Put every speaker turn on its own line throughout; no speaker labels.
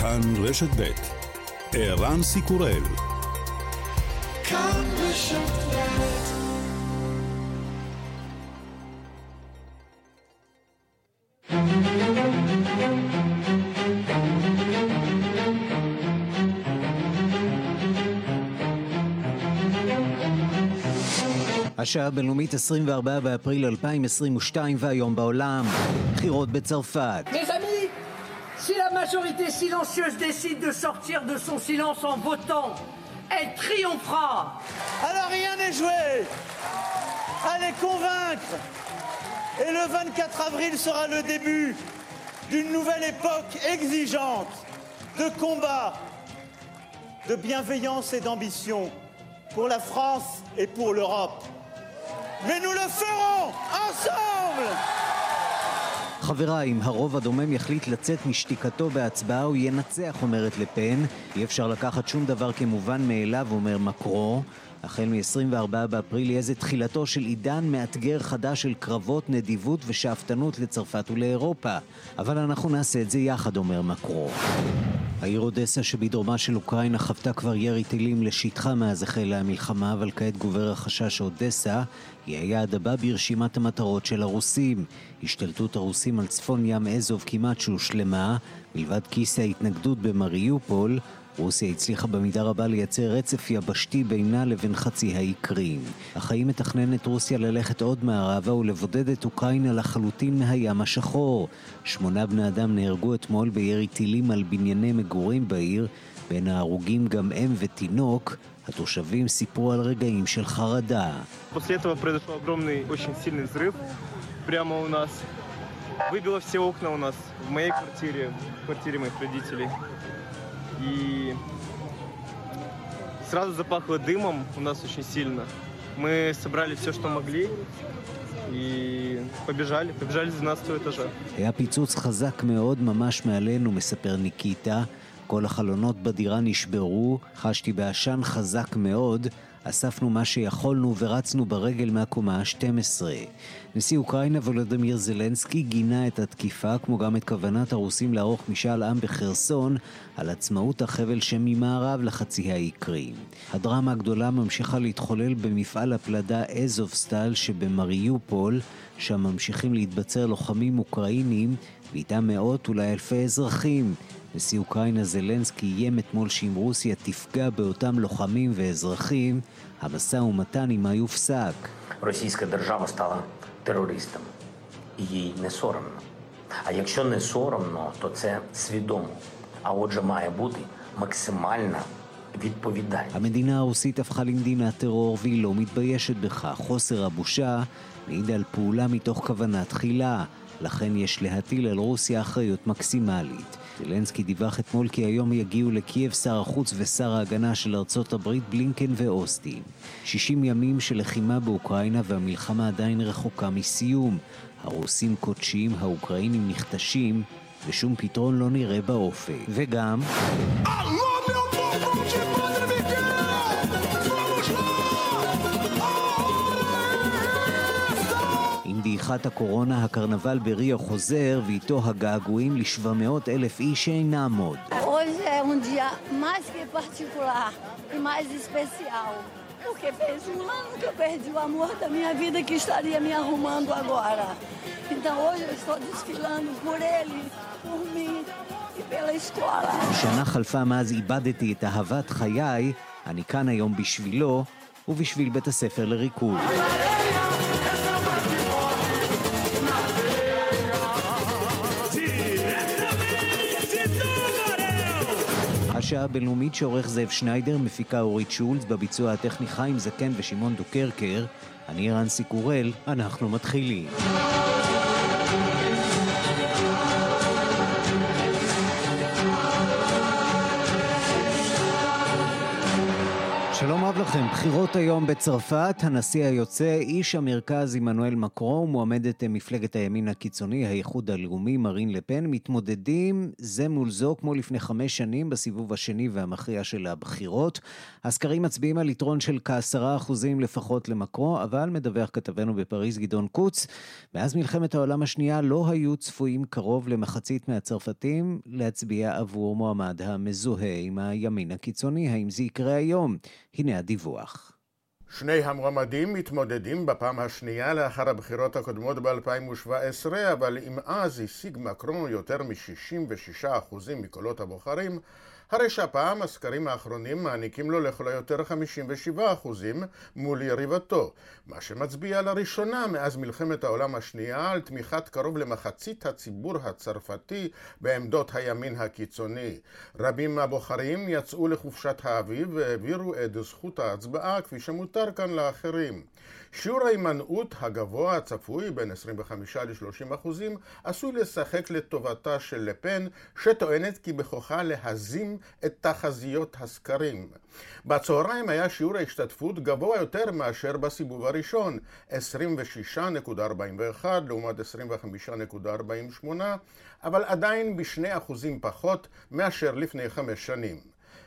כאן רשת ב' ערן סיקורל כאן רשת השעה הבינלאומית 24 באפריל 2022 והיום בעולם, בחירות בצרפת.
Majorité silencieuse décide de sortir de son silence en votant, elle triomphera.
Alors rien n'est joué. Allez convaincre. Et le 24 avril sera le début d'une nouvelle époque exigeante de combat, de bienveillance et d'ambition pour la France et pour l'Europe. Mais nous le ferons ensemble
חבריי, אם הרוב הדומם יחליט לצאת משתיקתו בהצבעה, הוא ינצח, אומרת לפן. אי אפשר לקחת שום דבר כמובן מאליו, אומר מקרו. החל מ-24 באפריל יהיה זה תחילתו של עידן מאתגר חדש של קרבות, נדיבות ושאפתנות לצרפת ולאירופה. אבל אנחנו נעשה את זה יחד, אומר מקרו. העיר אודסה שבדרומה של אוקראינה חוותה כבר ירי טילים לשטחה מאז החלה המלחמה, אבל כעת גובר החשש שאודסה היא היעד הבא ברשימת המטרות של הרוסים. השתלטות הרוסים על צפון ים אזוב כמעט שהושלמה, מלבד כיס ההתנגדות במריופול, רוסיה הצליחה במידה רבה לייצר רצף יבשתי בינה לבין חצי האי קרים. אך האם מתכננת רוסיה ללכת עוד מערבה ולבודד את אוקראינה לחלוטין מהים השחור? שמונה בני אדם נהרגו אתמול בירי טילים על בנייני מגורים בעיר, בין ההרוגים גם אם ותינוק. התושבים סיפרו על רגעים של חרדה.
Выбило все окна у нас в моей квартире, в квартире моих родителей. и сразу запахло дымом у нас очень сильно. Мы собрали все, что могли, и побежали, побежали с 12 этажа.
היה פיצוץ חזק מאוד ממש מעלינו, מספר ניקיטה. כל החלונות בדירה נשברו, חשתי בעשן חזק מאוד, אספנו מה שיכולנו ורצנו ברגל מהקומה ה-12. נשיא אוקראינה וולודמיר זלנסקי גינה את התקיפה, כמו גם את כוונת הרוסים לערוך משאל עם בחרסון על עצמאות החבל שממערב לחצי האי קרים. הדרמה הגדולה ממשיכה להתחולל במפעל הפלדה אזובסטל שבמריופול, שם ממשיכים להתבצר לוחמים אוקראינים ואיתם מאות אולי אלפי אזרחים. נשיא אוקראינה זלנסקי איים אתמול שאם רוסיה תפגע באותם לוחמים ואזרחים, המשא ומתן עימה יופסק.
Російська держава стала терористом. І їй не соромно. А якщо не соромно, то це свідомо. А отже, має бути максимальна відповідальність.
המדינה הרוסית הפכה למדינת טרור והיא לא מתביישת בכך. חוסר הבושה מעיד על פעולה מתוך כוונה תחילה. לכן יש להטיל על רוסיה אחריות מקסימלית. זלנסקי דיווח אתמול כי היום יגיעו לקייב שר החוץ ושר ההגנה של ארצות הברית בלינקן ואוסטין. 60 ימים של לחימה באוקראינה והמלחמה עדיין רחוקה מסיום. הרוסים קודשים, האוקראינים נכתשים, ושום פתרון לא נראה באופק. וגם... דעיכת הקורונה, הקרנבל בריו חוזר, ואיתו הגעגועים ל-700 אלף איש שאינם עוד. Porque penso, um que eu perdi o amor da minha vida que estaria me arrumando agora. Então hoje eu estou desfilando por ele, por mim e pela escola. שנה חלפה מאז איבדתי את אהבת חיי, אני כאן היום בשבילו ובשביל בית הספר לריקוד. השעה הבינלאומית שעורך זאב שניידר, מפיקה אורית שולץ, בביצוע הטכני חיים זקן ושמעון דוקרקר. אני רנסי קורל, אנחנו מתחילים. לכם. בחירות היום בצרפת, הנשיא היוצא, איש המרכז עמנואל מקרו, מועמדת מפלגת הימין הקיצוני, האיחוד הלאומי, מרין לפן, מתמודדים זה מול זו כמו לפני חמש שנים בסיבוב השני והמכריע של הבחירות. הסקרים מצביעים על יתרון של כעשרה אחוזים לפחות למקרו, אבל מדווח כתבנו בפריז גדעון קוץ, מאז מלחמת העולם השנייה לא היו צפויים קרוב למחצית מהצרפתים להצביע עבור מועמד המזוהה עם הימין הקיצוני. האם זה יקרה היום? הנה הדיווח.
שני המועמדים מתמודדים בפעם השנייה לאחר הבחירות הקודמות ב-2017, אבל אם אז השיג מקרון יותר מ-66% מקולות הבוחרים, הרי שהפעם הסקרים האחרונים מעניקים לו לכל היותר 57% מול יריבתו, מה שמצביע לראשונה מאז מלחמת העולם השנייה על תמיכת קרוב למחצית הציבור הצרפתי בעמדות הימין הקיצוני. רבים מהבוחרים יצאו לחופשת האביב והעבירו את זכות ההצבעה כפי שמותר כאן לאחרים. שיעור ההימנעות הגבוה הצפוי בין 25 ל-30 אחוזים עשוי לשחק לטובתה של לפן שטוענת כי בכוחה להזים את תחזיות הסקרים. בצהריים היה שיעור ההשתתפות גבוה יותר מאשר בסיבוב הראשון 26.41 לעומת 25.48 אבל עדיין בשני אחוזים פחות מאשר לפני חמש שנים.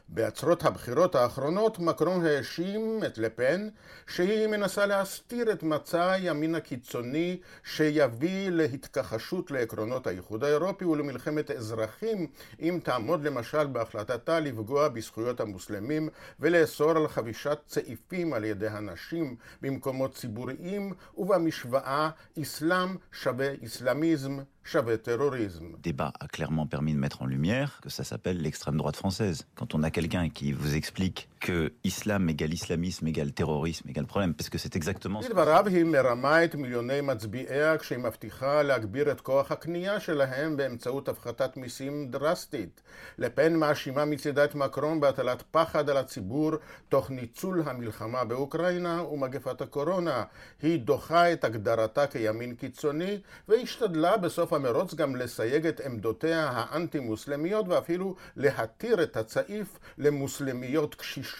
בעצרות הבחירות האחרונות מקרון האשים את לפן שהיא מנסה להסתיר את מצע הימין הקיצוני שיביא להתכחשות לעקרונות האיחוד האירופי ולמלחמת אזרחים אם תעמוד למשל בהחלטתה לפגוע בזכויות המוסלמים ולאסור על חבישת צעיפים על ידי הנשים במקומות ציבוריים ובמשוואה אסלאם שווה אסלאמיזם
on a quelqu'un qui vous explique que islam égale islamisme égale terrorisme égale problème, parce que c'est exactement ce
לדבריו היא מרמה את מיליוני מצביעיה כשהיא מבטיחה להגביר את כוח הקנייה שלהם באמצעות הפחתת מיסים דרסטית. לפן מאשימה מצידה את מקרון בהטלת פחד על הציבור תוך ניצול המלחמה באוקראינה ומגפת הקורונה. היא דוחה את הגדרתה כימין קיצוני והשתדלה בסוף המרוץ גם לסייג את עמדותיה האנטי-מוסלמיות ואפילו להתיר את הצעיף למוסלמיות קשישות.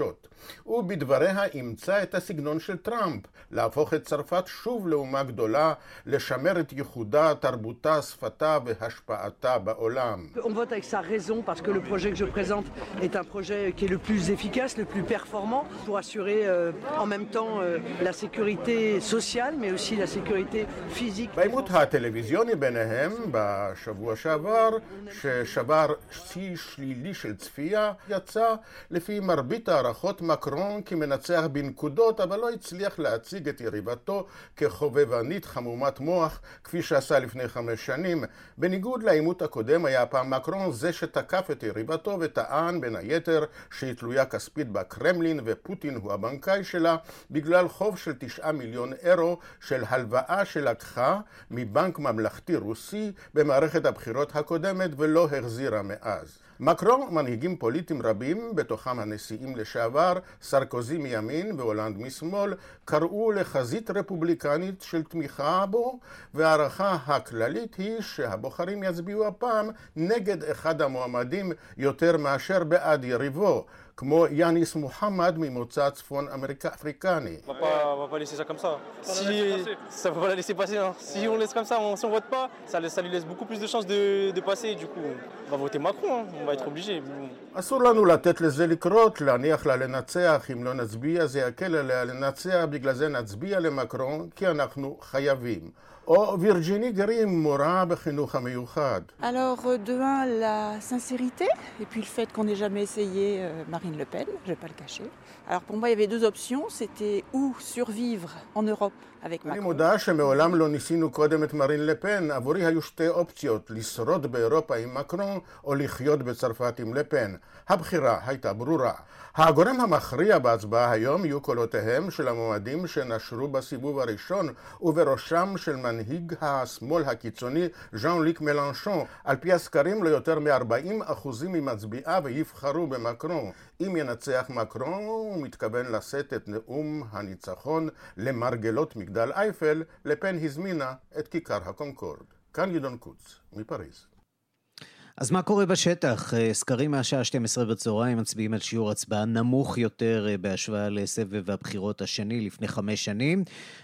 ובדבריה אימצה את הסגנון של טראמפ, להפוך את צרפת שוב לאומה גדולה, לשמר את ייחודה, תרבותה, שפתה והשפעתה בעולם.
On vote avec sa raison parce que le projet que je présente est un projet qui est le plus efficace, le plus performant pour assurer euh, en même temps euh, la sécurité sociale mais aussi la sécurité physique.
בעימות הטלוויזיוני ביניהם בשבוע שעבר, ששבר שיא שלילי של צפייה, יצא לפי מרבית הערכות מקרון כמנצח בנקודות, אבל לא הצליח להציג את יריבתו כחובבנית חמומת מוח, כפי שעשה לפני חמש שנים. בניגוד לעימות הקודם, היה הפעם מקרון זה שתקף את יריבתו וטען בין היתר שהיא תלויה כספית בקרמלין ופוטין הוא הבנקאי שלה, בגלל חוב של תשעה מיליון אירו של הלוואה שלקחה מבנק ממלכתי רוסי במערכת הבחירות הקודמת ולא החזירה מאז. מקרון ומנהיגים פוליטיים רבים, בתוכם הנשיאים לשעבר, סרקוזי מימין והולנד משמאל, קראו לחזית רפובליקנית של תמיכה בו, והערכה הכללית היא שהבוחרים יצביעו הפעם נגד אחד המועמדים יותר מאשר בעד יריבו. כמו יאניס מוחמד ממוצא צפון אפריקני. אסור לנו לתת לזה לקרות, להניח לה לנצח, אם לא נצביע זה יקל עליה לנצח, בגלל זה נצביע למקרון, כי אנחנו חייבים. או וירג'יני גרים, מורה בחינוך המיוחד.
Alors, de un, la sincérité, et puis le fait qu'on n'ait jamais essayé euh, Marine Le Pen, je vais pas le cacher. Alors pour moi, il y avait deux options, c'était ou survivre en Europe avec
אני
Macron.
מודה שמעולם לא ניסינו קודם את מרין לפן, עבורי היו שתי אופציות, לשרוד באירופה עם מקרון או לחיות בצרפת עם לפן. הבחירה הייתה ברורה. הגורם המכריע בהצבעה היום יהיו קולותיהם של המועמדים שנשרו בסיבוב הראשון, ובראשם של מנהיג השמאל הקיצוני ז'אן ליק מלנשון. על פי הסקרים לא יותר מ-40% ממצביעיו יבחרו במקרון. אם ינצח מקרון, הוא מתכוון לשאת את נאום הניצחון למרגלות מגדל אייפל, לפן הזמינה את כיכר הקונקורד. כאן גדעון קוץ, מפריז.
אז מה קורה בשטח? אה, סקרים מהשעה 12 בצהריים מצביעים על שיעור הצבעה נמוך יותר אה, בהשוואה לסבב הבחירות השני לפני חמש שנים,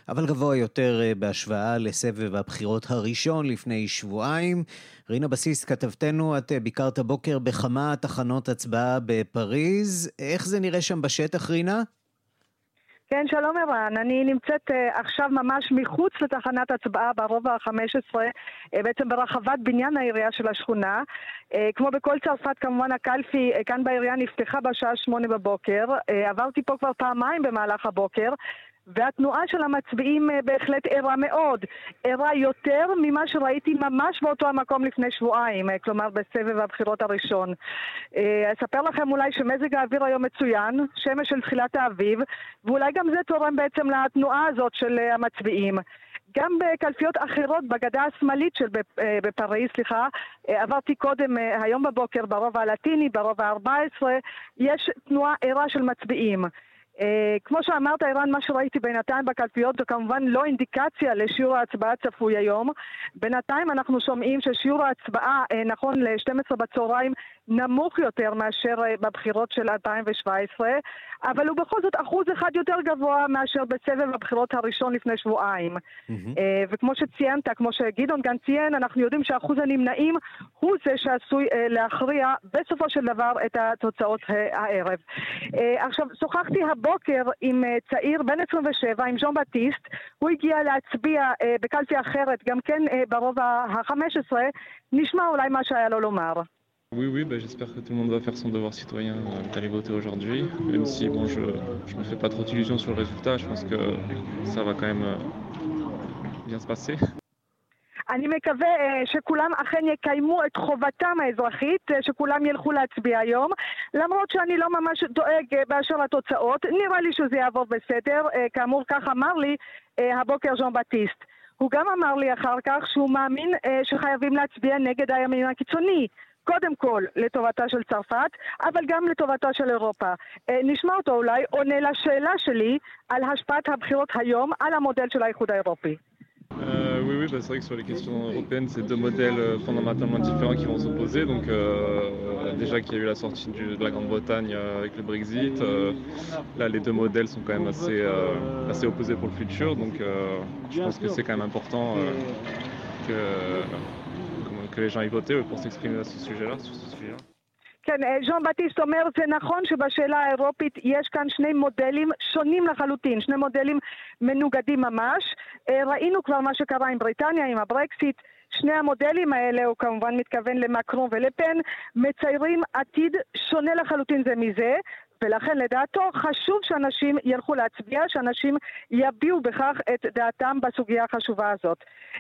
אבל גבוה יותר אה, בהשוואה לסבב הבחירות הראשון לפני שבועיים. רינה בסיס, כתבתנו, את ביקרת בוקר בכמה תחנות הצבעה בפריז. איך זה נראה שם בשטח, רינה?
כן, שלום ערן. אני נמצאת uh, עכשיו ממש מחוץ לתחנת הצבעה ברובע ה-15, uh, בעצם ברחבת בניין העירייה של השכונה. Uh, כמו בכל צרפת, כמובן הקלפי uh, כאן בעירייה נפתחה בשעה שמונה בבוקר. Uh, עברתי פה כבר פעמיים במהלך הבוקר, והתנועה של המצביעים אה, בהחלט ערה מאוד, ערה יותר ממה שראיתי ממש באותו המקום לפני שבועיים, אה, כלומר בסבב הבחירות הראשון. אה, אספר לכם אולי שמזג האוויר היום מצוין, שמש של תחילת האביב, ואולי גם זה תורם בעצם לתנועה הזאת של המצביעים. גם בקלפיות אחרות בגדה השמאלית של בפריז, סליחה, עברתי קודם, היום בבוקר, ברובע הלטיני, ברובע ה-14, יש תנועה ערה של מצביעים. אה, כמו שאמרת, ערן, מה שראיתי בינתיים בקלפיות זה כמובן לא אינדיקציה לשיעור ההצבעה הצפוי היום. בינתיים אנחנו שומעים ששיעור ההצבעה, אה, נכון ל-12 בצהריים, נמוך יותר מאשר אה, בבחירות של 2017, אבל הוא בכל זאת אחוז אחד יותר גבוה מאשר בסבב הבחירות הראשון לפני שבועיים. Mm-hmm. וכמו שציינת, כמו שגדעון גם ציין, אנחנו יודעים שאחוז הנמנעים הוא זה שעשוי להכריע בסופו של דבר את התוצאות הערב. עכשיו, שוחחתי הבוקר עם צעיר בן 27, עם ז'ון בטיסט, הוא הגיע להצביע בקלפי אחרת, גם כן ברובע ה-15, נשמע אולי מה שהיה לו לומר.
Oui, oui, bah, j'espère que tout le monde va faire son devoir citoyen euh, d'aller voter aujourd'hui, même si bon, je ne me fais pas trop d'illusions sur le résultat, je pense que ça va quand même euh, bien se passer.
אני מקווה uh, שכולם אכן יקיימו את חובתם האזרחית, uh, שכולם ילכו להצביע היום, למרות שאני לא ממש דואג uh, באשר לתוצאות. נראה לי שזה יעבור בסדר, uh, כאמור כך אמר לי uh, הבוקר ז'ון בטיסט. הוא גם אמר לי אחר כך שהוא מאמין uh, שחייבים להצביע נגד הימין הקיצוני. קודם כל לטובתה של צרפת, אבל גם לטובתה של אירופה. נשמע אותו אולי עונה לשאלה שלי על השפעת הבחירות היום על המודל של האיחוד האירופי.
Euh, oui, oui, bah, c'est vrai que sur les questions européennes, c'est deux modèles euh, fondamentalement différents qui vont s'opposer. Donc, euh, déjà qu'il y a eu la sortie du, de la Grande-Bretagne euh, avec le Brexit, euh, là, les deux modèles sont quand même assez, euh, assez opposés pour le futur. Donc, je pense que c'est quand même important que que les gens aient voté pour s'exprimer à ce sujet-là, sur ce sujet-là.
כן, ז'אן בטיסט אומר, זה נכון שבשאלה האירופית יש כאן שני מודלים שונים לחלוטין, שני מודלים מנוגדים ממש. ראינו כבר מה שקרה עם בריטניה, עם הברקסיט. שני המודלים האלה, הוא כמובן מתכוון למקרון ולפן, מציירים עתיד שונה לחלוטין זה מזה, ולכן לדעתו חשוב שאנשים ילכו להצביע, שאנשים יביעו בכך את דעתם בסוגיה החשובה הזאת.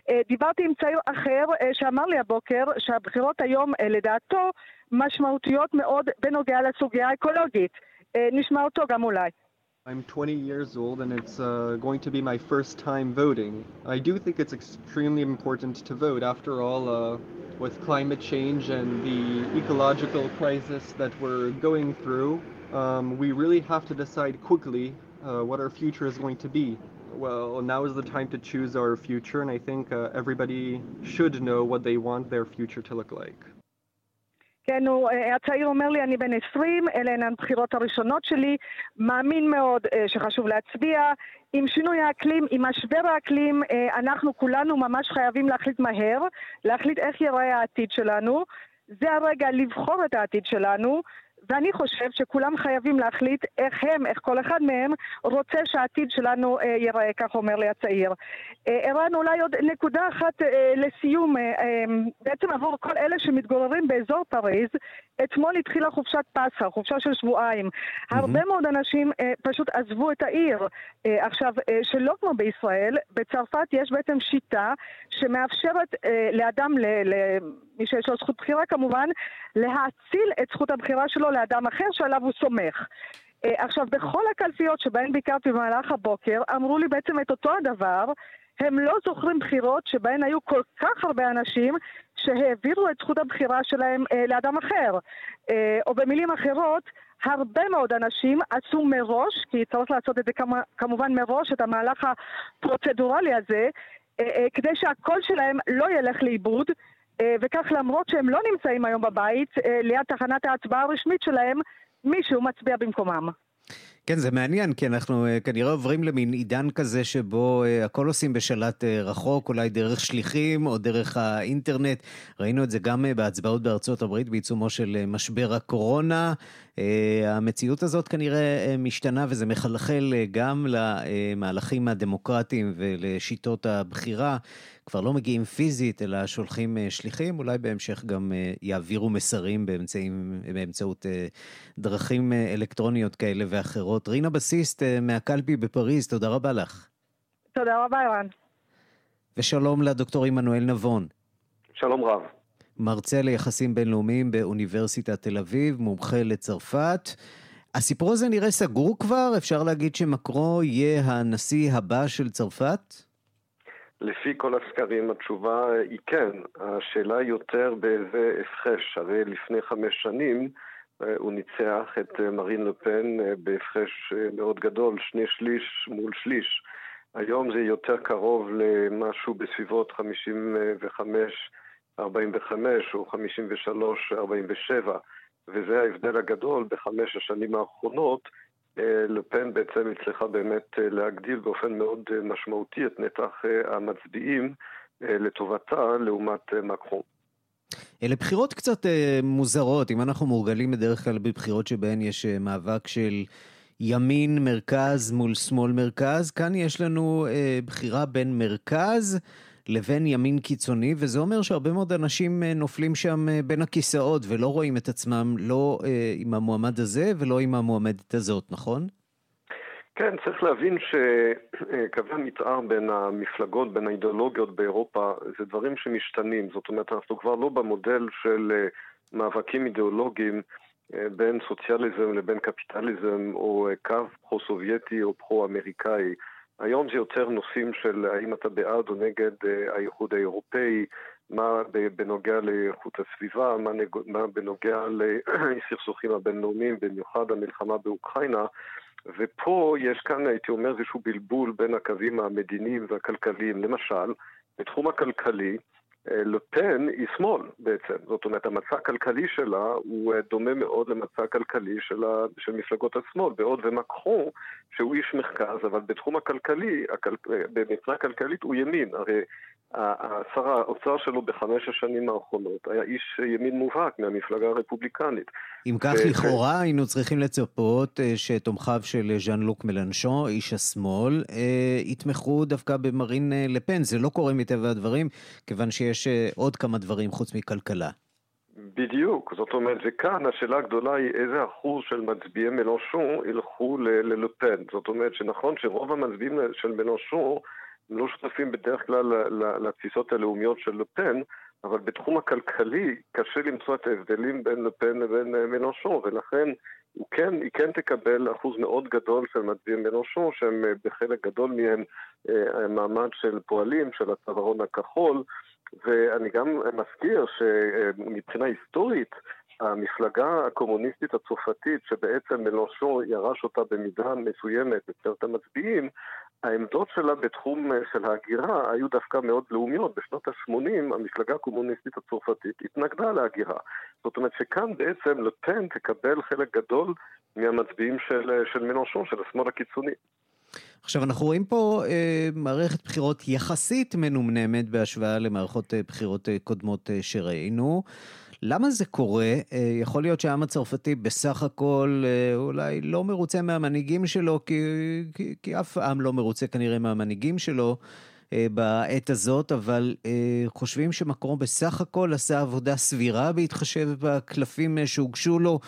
אה, דיברתי עם צעיר אחר אה, שאמר לי הבוקר שהבחירות היום אה, לדעתו משמעותיות מאוד בנוגע לסוגיה האקולוגית. נשמע אותו גם אולי.
I'm 20 years old and it's uh, going to be my first time voting. I do think it's extremely important to vote. After all, uh, with climate change and the ecological crisis that we're going through, um, we really have to decide quickly uh, what our future is going to be. Well, now is the time to choose our future, and I think uh, everybody should know what they want their future to look like.
כן, הוא, אה, הצעיר אומר לי, אני בן 20, אלה הן הבחירות הראשונות שלי, מאמין מאוד אה, שחשוב להצביע. עם שינוי האקלים, עם משבר האקלים, אה, אנחנו כולנו ממש חייבים להחליט מהר, להחליט איך ייראה העתיד שלנו. זה הרגע לבחור את העתיד שלנו, ואני חושב שכולם חייבים להחליט איך הם, איך כל אחד מהם רוצה שהעתיד שלנו אה, ייראה, כך אומר לי הצעיר. אה, ערן, אולי עוד נקודה אחת אה, לסיום, אה, אה, בעצם עבור כל אלה שמתגוררים באזור פריז, אתמול התחילה חופשת פסחא, חופשה של שבועיים. Mm-hmm. הרבה מאוד אנשים אה, פשוט עזבו את העיר. אה, עכשיו, אה, שלא כמו בישראל, בצרפת יש בעצם שיטה שמאפשרת אה, לאדם, למי שיש לו זכות בחירה כמובן, להאציל את זכות הבחירה שלו לאדם אחר שעליו הוא סומך. Uh, עכשיו, בכל הקלפיות שבהן ביקרתי במהלך הבוקר, אמרו לי בעצם את אותו הדבר. הם לא זוכרים בחירות שבהן היו כל כך הרבה אנשים שהעבירו את זכות הבחירה שלהם uh, לאדם אחר. Uh, או במילים אחרות, הרבה מאוד אנשים עשו מראש, כי צריך לעשות את זה כמה, כמובן מראש, את המהלך הפרוצדורלי הזה, uh, uh, כדי שהקול שלהם לא ילך לאיבוד, וכך למרות שהם לא נמצאים היום בבית, ליד תחנת ההצבעה הרשמית שלהם, מישהו מצביע במקומם.
כן, זה מעניין, כי אנחנו uh, כנראה עוברים למין עידן כזה שבו uh, הכל עושים בשלט uh, רחוק, אולי דרך שליחים או דרך האינטרנט. ראינו את זה גם בהצבעות בארצות הברית בעיצומו של משבר הקורונה. המציאות הזאת כנראה משתנה וזה מחלחל גם למהלכים הדמוקרטיים ולשיטות הבחירה. כבר לא מגיעים פיזית, אלא שולחים uh, שליחים, אולי בהמשך גם uh, יעבירו מסרים באמצעים, באמצעות uh, דרכים אלקטרוניות כאלה ואחרות. רינה בסיסט אה, מהקלפי בפריז, תודה רבה לך.
תודה רבה, יואן.
ושלום לדוקטור עמנואל נבון.
שלום רב.
מרצה ליחסים בינלאומיים באוניברסיטת תל אביב, מומחה לצרפת. הסיפור הזה נראה סגור כבר? אפשר להגיד שמקרו יהיה הנשיא הבא של צרפת?
לפי כל הסקרים התשובה היא כן. השאלה יותר באיזה הפחש. הרי לפני חמש שנים אה, הוא ניצח את אה, מרין לפן אה, בהפרש מאוד גדול, שני שליש מול שליש. היום זה יותר קרוב למשהו בסביבות 55-45 או 53-47, וזה ההבדל הגדול בחמש השנים האחרונות. לפן בעצם הצליחה באמת להגדיל באופן מאוד משמעותי את נתח המצביעים לטובתה לעומת מקרון.
אלה בחירות קצת אה, מוזרות, אם אנחנו מורגלים בדרך כלל בבחירות שבהן יש אה, מאבק של ימין מרכז מול שמאל מרכז, כאן יש לנו אה, בחירה בין מרכז לבין ימין קיצוני, וזה אומר שהרבה מאוד אנשים אה, נופלים שם אה, בין הכיסאות ולא רואים את עצמם לא אה, עם המועמד הזה ולא עם המועמדת הזאת, נכון?
כן, צריך להבין שקווי המתאר בין המפלגות, בין האידיאולוגיות באירופה, זה דברים שמשתנים. זאת אומרת, אנחנו כבר לא במודל של מאבקים אידיאולוגיים בין סוציאליזם לבין קפיטליזם, או קו פרו-סובייטי או פרו-אמריקאי. היום זה יותר נושאים של האם אתה בעד או נגד האיחוד האירופאי, מה בנוגע לאיכות הסביבה, מה בנוגע לסכסוכים הבינלאומיים, במיוחד המלחמה באוקראינה. ופה יש כאן, הייתי אומר, איזשהו בלבול בין הקווים המדיניים והכלכליים. למשל, בתחום הכלכלי, אה, לפן היא שמאל בעצם, זאת אומרת המצע הכלכלי שלה הוא אה, דומה מאוד למצע הכלכלי של, ה, של מפלגות השמאל, בעוד ומקרו שהוא איש מרכז, אבל בתחום הכלכלי, הכל, אה, במצע הכלכלית הוא ימין, הרי שר האוצר שלו בחמש השנים האחרונות היה איש ימין מובהק מהמפלגה הרפובליקנית.
אם כך, ו... לכאורה היינו צריכים לצפות שתומכיו של ז'אן לוק מלנשון, איש השמאל, יתמכו דווקא במרין לפן. זה לא קורה מטבע הדברים, כיוון שיש יש אה, עוד כמה דברים חוץ מכלכלה.
בדיוק, זאת אומרת, וכאן השאלה הגדולה היא איזה אחוז של מצביעי מלושו ילכו ללופן. זאת אומרת שנכון שרוב המצביעים של מלושו לא שותפים בדרך כלל לתפיסות הלאומיות של לופן, אבל בתחום הכלכלי קשה למצוא את ההבדלים בין לפן לבין אה, מלושו, ולכן הוא כן, היא כן תקבל אחוז מאוד גדול של מצביעים מלושו, שהם אה, בחלק גדול מהם מעמד של פועלים, של הצווארון הכחול, ואני גם מזכיר שמבחינה היסטורית, המפלגה הקומוניסטית הצרפתית, שבעצם מלושו ירש אותה במידה מסוימת אצלת המצביעים, העמדות שלה בתחום של ההגירה היו דווקא מאוד לאומיות. בשנות ה-80 המפלגה הקומוניסטית הצרפתית התנגדה להגירה. זאת אומרת שכאן בעצם לפן תקבל חלק גדול מהמצביעים של, של מלושו, של השמאל הקיצוני.
עכשיו, אנחנו רואים פה אה, מערכת בחירות יחסית מנומנמת בהשוואה למערכות אה, בחירות אה, קודמות אה, שראינו. למה זה קורה? אה, יכול להיות שהעם הצרפתי בסך הכל אה, אולי לא מרוצה מהמנהיגים שלו, כי, כי, כי אף עם לא מרוצה כנראה מהמנהיגים שלו. אה, בעת הזאת, אבל אה, חושבים שמקרון בסך הכל עשה עבודה סבירה בהתחשב בקלפים אה, שהוגשו לו,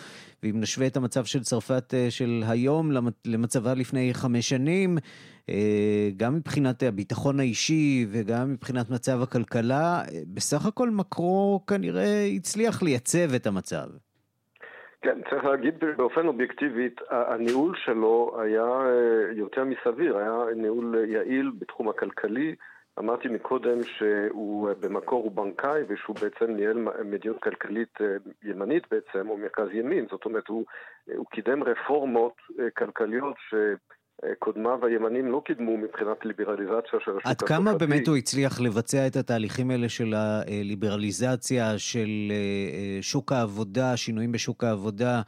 ואם נשווה את המצב של צרפת של היום למצבה לפני חמש שנים, גם מבחינת הביטחון האישי וגם מבחינת מצב הכלכלה, בסך הכל מקרו כנראה הצליח לייצב את המצב.
כן, צריך להגיד באופן אובייקטיבית, הניהול שלו היה אה, יותר מסביר, היה ניהול יעיל בתחום הכלכלי. אמרתי מקודם שהוא אה, במקור הוא בנקאי ושהוא בעצם ניהל מדיניות כלכלית אה, ימנית בעצם, או מרכז ימין, זאת אומרת הוא, הוא קידם רפורמות כלכליות ש... קודמיו הימנים לא קידמו מבחינת ליברליזציה של השוק
עד כמה באמת הוא הצליח לבצע את התהליכים האלה של הליברליזציה של שוק העבודה, שינויים בשוק העבודה?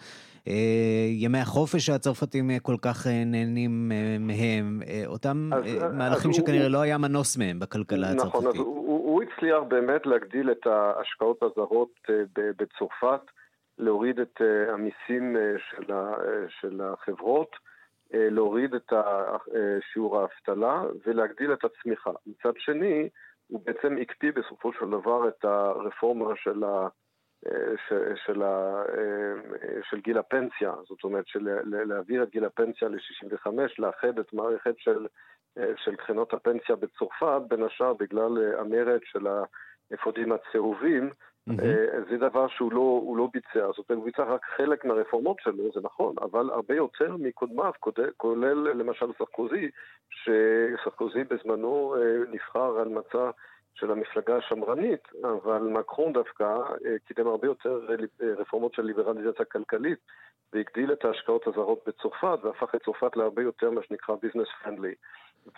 ימי החופש שהצרפתים כל כך נהנים מהם, אותם אז, מהלכים אז שכנראה הוא, לא היה מנוס מהם בכלכלה
נכון,
הצרפתית.
נכון, אז הוא, הוא הצליח באמת להגדיל את ההשקעות הזרות בצרפת, להוריד את המיסים של החברות. להוריד את שיעור האבטלה ולהגדיל את הצמיחה. מצד שני, הוא בעצם הקפיא בסופו של דבר את הרפורמה של, ה, של, של, ה, של גיל הפנסיה, זאת אומרת, של להעביר את גיל הפנסיה ל-65, לאחד את מערכת של, של קרנות הפנסיה בצרפת, בין השאר בגלל המרד של האפודים הצהובים, Mm-hmm. זה דבר שהוא לא, לא ביצע, זאת אומרת, הוא ביצע רק חלק מהרפורמות שלו, זה נכון, אבל הרבה יותר מקודמיו, כולל למשל סרקוזי, שסרקוזי בזמנו אה, נבחר על מצע של המפלגה השמרנית, אבל מקרון דווקא אה, קידם הרבה יותר רפורמות של ליברליזציה כלכלית, והגדיל את ההשקעות הזרות בצרפת, והפך את צרפת להרבה יותר מה שנקרא ביזנס פרנדלי.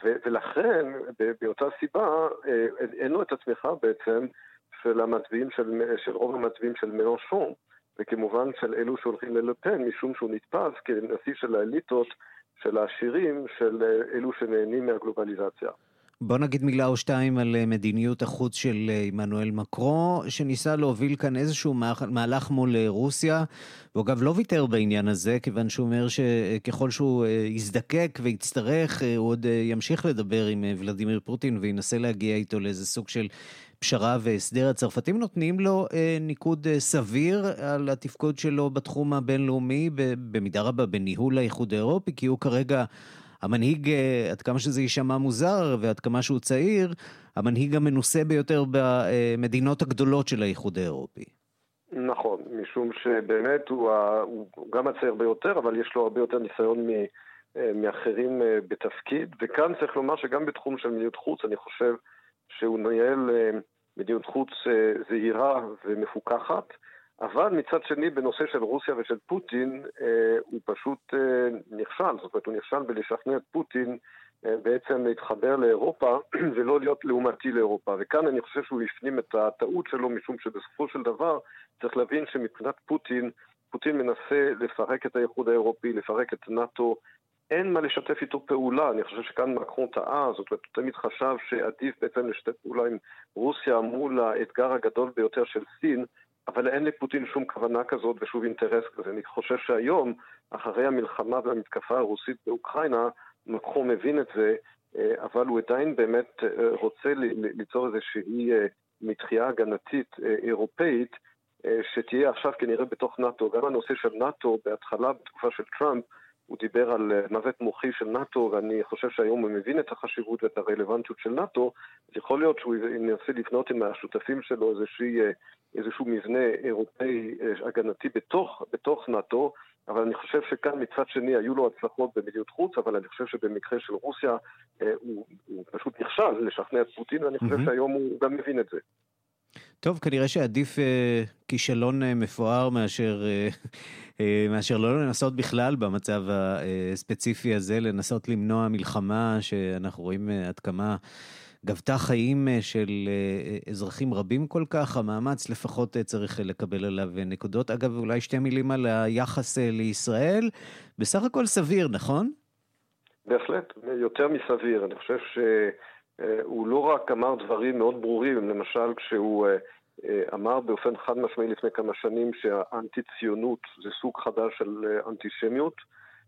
ולכן, באותה סיבה, אין לו את התמיכה בעצם של המצביעים, של, של רוב המצביעים של מלנשון, וכמובן של אלו שהולכים ללפן, משום שהוא נתפס כנשיא של האליטות, של העשירים, של אלו שנהנים מהגלובליזציה.
בוא נגיד מילה או שתיים על אה, מדיניות החוץ של אה, עמנואל מקרו, שניסה להוביל כאן איזשהו מהלך מול אה, רוסיה, והוא אגב לא ויתר בעניין הזה, כיוון שהוא אומר שככל שהוא יזדקק ויצטרך, הוא עוד ימשיך לדבר עם ולדימיר פוטין וינסה להגיע איתו לאיזה סוג של פשרה והסדר. הצרפתים נותנים לו ניקוד סביר על התפקוד שלו בתחום הבינלאומי, במידה רבה בניהול האיחוד האירופי, כי הוא כרגע... המנהיג, אה, עד כמה שזה יישמע מוזר ועד כמה שהוא צעיר, המנהיג המנוסה ביותר במדינות הגדולות של האיחוד האירופי.
נכון, משום שבאמת הוא, ה... הוא גם הצעיר ביותר, אבל יש לו הרבה יותר ניסיון מ... אה, מאחרים אה, בתפקיד, וכאן צריך לומר שגם בתחום של מדיניות חוץ, אני חושב שהוא ניהל מדיניות חוץ זהירה ומפוקחת. אבל מצד שני, בנושא של רוסיה ושל פוטין, אה, הוא פשוט אה, נכשל. זאת אומרת, הוא נכשל בלשכנע את פוטין אה, בעצם להתחבר לאירופה ולא להיות לעומתי לאירופה. וכאן אני חושב שהוא הפנים את הטעות שלו, משום שבסופו של דבר צריך להבין שמבחינת פוטין, פוטין מנסה לפרק את האיחוד האירופי, לפרק את נאט"ו. אין מה לשתף איתו פעולה, אני חושב שכאן מקרון טעה, זאת אומרת, הוא תמיד חשב שעדיף בעצם לשתף פעולה עם רוסיה מול האתגר הגדול ביותר של סין, אבל אין לפוטין שום כוונה כזאת ושום אינטרס כזה. אני חושב שהיום, אחרי המלחמה והמתקפה הרוסית באוקראינה, מקרון מבין את זה, אה, אבל הוא עדיין באמת אה, רוצה ליצור איזושהי אה, מתחייה הגנתית אירופאית, שתהיה עכשיו כנראה בתוך נאט"ו. גם הנושא של נאט"ו, בהתחלה, בתקופה של טראמפ, הוא דיבר על מוות מוחי של נאט"ו, ואני חושב שהיום הוא מבין את החשיבות ואת הרלוונטיות של נאט"ו, אז יכול להיות שהוא ינסה לבנות עם השותפים שלו איזושהי איזשהו מבנה אירופאי אה, הגנתי בתוך, בתוך נאט"ו, אבל אני חושב שכאן מצד שני היו לו הצלחות במדיניות חוץ, אבל אני חושב שבמקרה של רוסיה אה, הוא, הוא פשוט נכשל לשכנע את פוטין, ואני חושב mm-hmm. שהיום הוא גם מבין את זה.
טוב, כנראה שעדיף אה, כישלון אה, מפואר מאשר, אה, אה, מאשר לא לנסות בכלל במצב הספציפי הזה, לנסות למנוע מלחמה שאנחנו רואים אה, עד כמה... גבתה חיים אה, של אה, אה, אזרחים רבים כל כך, המאמץ לפחות צריך לקבל עליו נקודות. אגב, אולי שתי מילים על היחס לישראל, בסך הכל סביר, נכון?
בהחלט, יותר מסביר. אני חושב שהוא לא רק אמר דברים מאוד ברורים, למשל כשהוא אמר באופן חד משמעי לפני כמה שנים שהאנטי-ציונות זה סוג חדש של אנטישמיות.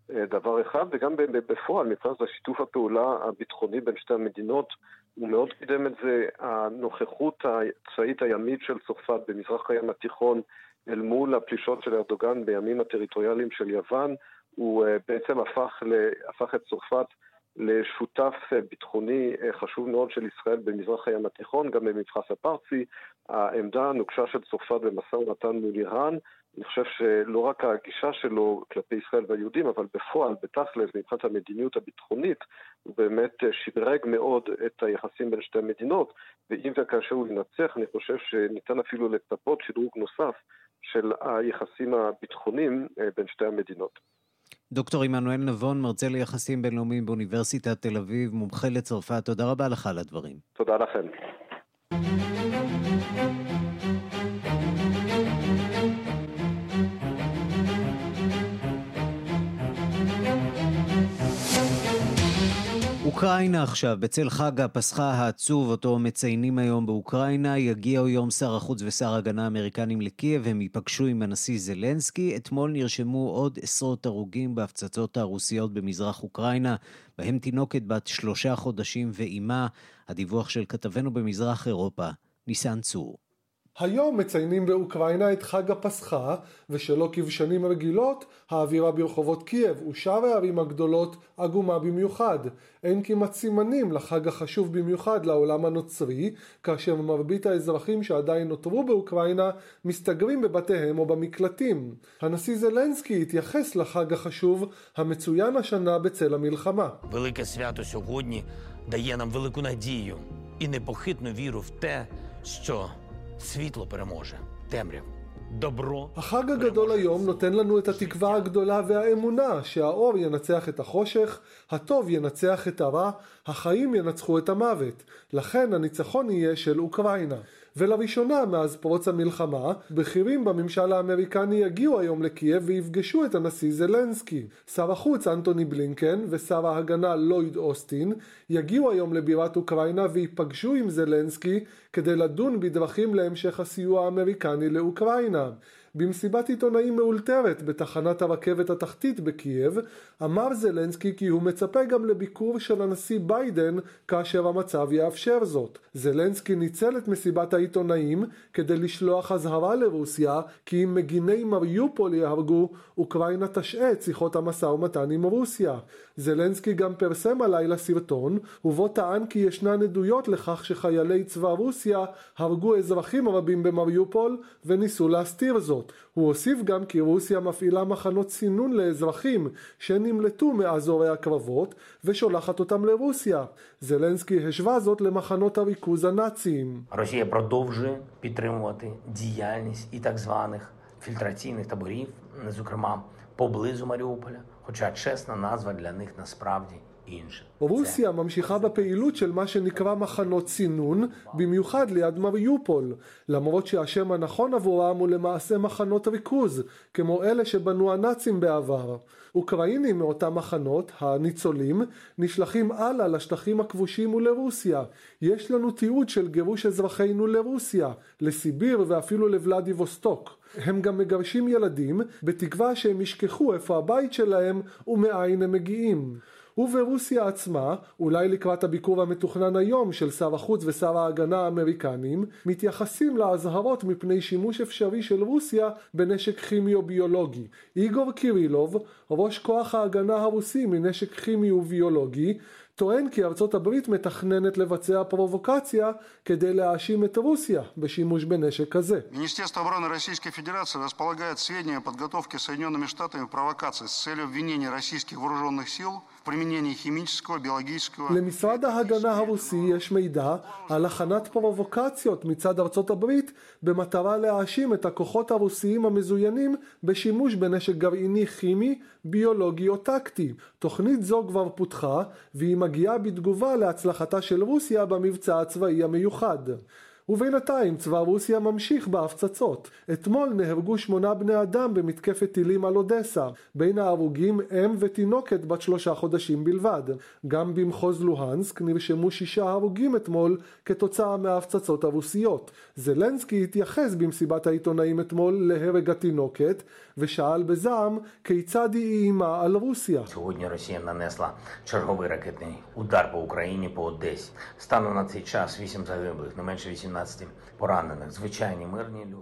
דבר אחד, וגם בפועל, מבחינת השיתוף הפעולה הביטחוני בין שתי המדינות, הוא מאוד קידם את זה, הנוכחות הצבאית הימית של צרפת במזרח הים התיכון אל מול הפלישות של ארדוגן בימים הטריטוריאליים של יוון, הוא אה, בעצם הפך, הפך את צרפת לשותף אה, ביטחוני אה, חשוב מאוד של ישראל במזרח הים התיכון, גם במבחס הפרסי. העמדה הנוקשה של צרפת במשא ומתן מול איראן אני חושב שלא רק הגישה שלו כלפי ישראל והיהודים, אבל בפועל, בתכלס, מבחינת המדיניות הביטחונית, הוא באמת שדרג מאוד את היחסים בין שתי המדינות, ואם וכאשר הוא ינצח, אני חושב שניתן אפילו לצפות שדרוג נוסף של היחסים הביטחוניים אה, בין שתי המדינות.
דוקטור עמנואל נבון, מרצה ליחסים בינלאומיים באוניברסיטת תל אביב, מומחה לצרפת, תודה רבה לך על הדברים.
תודה לכם.
אוקראינה עכשיו, בצל חג הפסחה העצוב אותו מציינים היום באוקראינה, יגיעו יום שר החוץ ושר ההגנה האמריקנים לקייב, הם ייפגשו עם הנשיא זלנסקי. אתמול נרשמו עוד עשרות הרוגים בהפצצות הרוסיות במזרח אוקראינה, בהם תינוקת בת שלושה חודשים ואימה. הדיווח של כתבנו במזרח אירופה, ניסן צור.
היום מציינים באוקראינה את חג הפסחה, ושלא כבשנים רגילות, האווירה ברחובות קייב ושאר הערים הגדולות עגומה במיוחד. אין כמעט סימנים לחג החשוב במיוחד לעולם הנוצרי, כאשר מרבית האזרחים שעדיין נותרו באוקראינה מסתגרים בבתיהם או במקלטים. הנשיא זלנסקי התייחס לחג החשוב המצוין השנה בצל המלחמה.
велике свято сьогодні дає нам велику надію і непохитну віру в те, що світло переможе темряву. добро.
החג הגדול היום נותן לנו את התקווה הגדולה והאמונה שהאור ינצח את החושך, הטוב ינצח את הרע, החיים ינצחו את המוות. לכן הניצחון יהיה של אוקראינה. ולראשונה מאז פרוץ המלחמה, בכירים בממשל האמריקני יגיעו היום לקייב ויפגשו את הנשיא זלנסקי. שר החוץ אנטוני בלינקן ושר ההגנה לויד אוסטין יגיעו היום לבירת אוקראינה ויפגשו עם זלנסקי כדי לדון בדרכים להמשך הסיוע האמריקני לאוקראינה. במסיבת עיתונאים מאולתרת בתחנת הרכבת התחתית בקייב, אמר זלנסקי כי הוא מצפה גם לביקור של הנשיא ביידן כאשר המצב יאפשר זאת. זלנסקי ניצל את מסיבת העיתונאים כדי לשלוח אזהרה לרוסיה כי אם מגיני מריופול יהרגו, אוקראינה תשהה את שיחות המשא ומתן עם רוסיה. זלנסקי גם פרסם הלילה סרטון, ובו טען כי ישנן עדויות לכך שחיילי צבא רוסיה הרגו אזרחים רבים במריופול וניסו להסתיר זאת. הוא הוסיף גם כי רוסיה מפעילה מחנות סינון לאזרחים שנמלטו מאזורי הקרבות ושולחת אותם לרוסיה. זלנסקי השווה זאת למחנות הריכוז הנאציים.
רוסיה продовжує підтримувати діяльність і так званих фільтраційних таборів, зокрема поблизу Маріуполя, хоча чесна назва для них насправді
רוסיה ממשיכה בפעילות של מה שנקרא מחנות צינון, במיוחד ליד מריופול, למרות שהשם הנכון עבורם הוא למעשה מחנות ריכוז, כמו אלה שבנו הנאצים בעבר. אוקראינים מאותם מחנות, הניצולים, נשלחים הלאה לשטחים הכבושים ולרוסיה. יש לנו תיעוד של גירוש אזרחינו לרוסיה, לסיביר ואפילו לוולדיווסטוק. הם גם מגרשים ילדים, בתקווה שהם ישכחו איפה הבית שלהם ומאין הם מגיעים. וברוסיה עצמה, אולי לקראת הביקור המתוכנן היום של שר החוץ ושר ההגנה האמריקנים, מתייחסים לאזהרות מפני שימוש אפשרי של רוסיה בנשק כימי או ביולוגי. איגור קירילוב, ראש כוח ההגנה הרוסי מנשק כימי וביולוגי, טוען כי ארצות הברית מתכננת לבצע פרובוקציה כדי להאשים את רוסיה בשימוש בנשק כזה.
Министерство обороны Российской Федерации располагает сведения о подготовке Соединенными Штатами провокации с целью обвинения российских вооруженных сил
למשרד ההגנה הרוסי יש מידע על הכנת פרובוקציות מצד ארצות הברית במטרה להאשים את הכוחות הרוסיים המזוינים בשימוש בנשק גרעיני כימי, ביולוגי או טקטי. תוכנית זו כבר פותחה והיא מגיעה בתגובה להצלחתה של רוסיה במבצע הצבאי המיוחד. ובינתיים צבא רוסיה ממשיך בהפצצות. אתמול נהרגו שמונה בני אדם במתקפת טילים על אודסה. בין ההרוגים אם ותינוקת בת שלושה חודשים בלבד. גם במחוז לוהנסק נרשמו שישה הרוגים אתמול כתוצאה מההפצצות הרוסיות. זלנסקי התייחס במסיבת העיתונאים אתמול להרג התינוקת ושאל בזעם כיצד היא איימה על רוסיה.
Сьогодні Росія нанесла черговий ракетний удар по Україні по Одесі. Станом на цей час 8 загиблих, не менше 18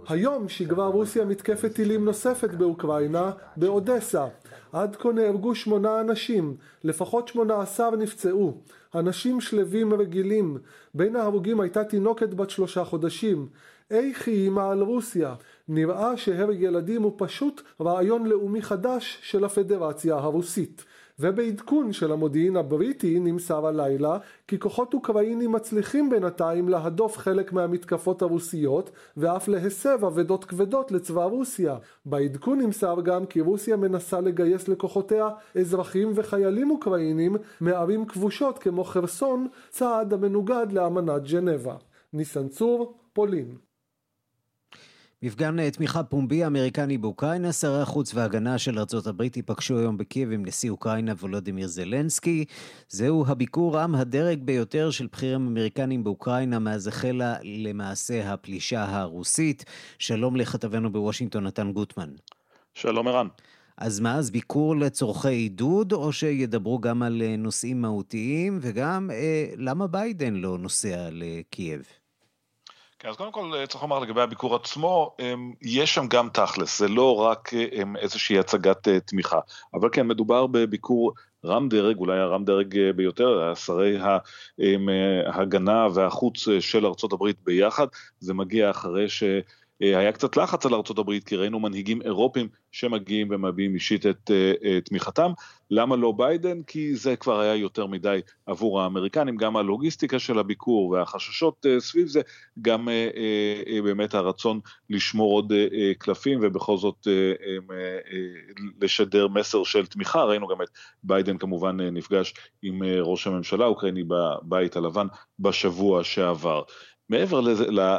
היום שיגרה רוסיה מתקפת טילים נוספת באוקראינה, באודסה. עד כה נהרגו שמונה אנשים, לפחות שמונה עשר נפצעו. אנשים שלווים רגילים. בין ההרוגים הייתה תינוקת בת שלושה חודשים. איך היא אימה על רוסיה? נראה שהרג ילדים הוא פשוט רעיון לאומי חדש של הפדרציה הרוסית. ובעדכון של המודיעין הבריטי נמסר הלילה כי כוחות אוקראינים מצליחים בינתיים להדוף חלק מהמתקפות הרוסיות ואף להסב אבדות כבדות לצבא רוסיה. בעדכון נמסר גם כי רוסיה מנסה לגייס לכוחותיה אזרחים וחיילים אוקראינים מערים כבושות כמו חרסון, צעד המנוגד לאמנת ג'נבה. ניסן צור, פולין.
מפגן תמיכה פומבי אמריקני באוקראינה, שרי החוץ וההגנה של ארה"ב ייפגשו היום בקייב עם נשיא אוקראינה וולודימיר זלנסקי. זהו הביקור עם הדרג ביותר של בכירים אמריקנים באוקראינה מאז החלה למעשה הפלישה הרוסית. שלום לכתבנו בוושינגטון, נתן גוטמן.
שלום ערן.
אז מה, אז ביקור לצורכי עידוד, או שידברו גם על אה, נושאים מהותיים, וגם אה, למה ביידן לא נוסע לקייב?
כן, אז קודם כל אה, צריך לומר לגבי הביקור עצמו, אמ, יש שם גם תכלס, זה לא רק אמ, איזושהי הצגת תמיכה, אבל כן, מדובר בביקור רם דרג, אולי הרם דרג ביותר, שרי אמ, ההגנה והחוץ של ארצות הברית ביחד, זה מגיע אחרי ש... אה, היה קצת לחץ על ארה"ב, כי ראינו מנהיגים אירופים שמגיעים ומביעים אישית את אה, תמיכתם. למה לא ביידן? כי זה כבר היה יותר מדי עבור האמריקנים, גם הלוגיסטיקה של הביקור והחששות אה, סביב זה, גם באמת הרצון לשמור עוד קלפים ובכל זאת לשדר מסר של תמיכה. ראינו גם את ביידן כמובן נפגש עם ראש הממשלה האוקראיני בבית הלבן בשבוע שעבר. מעבר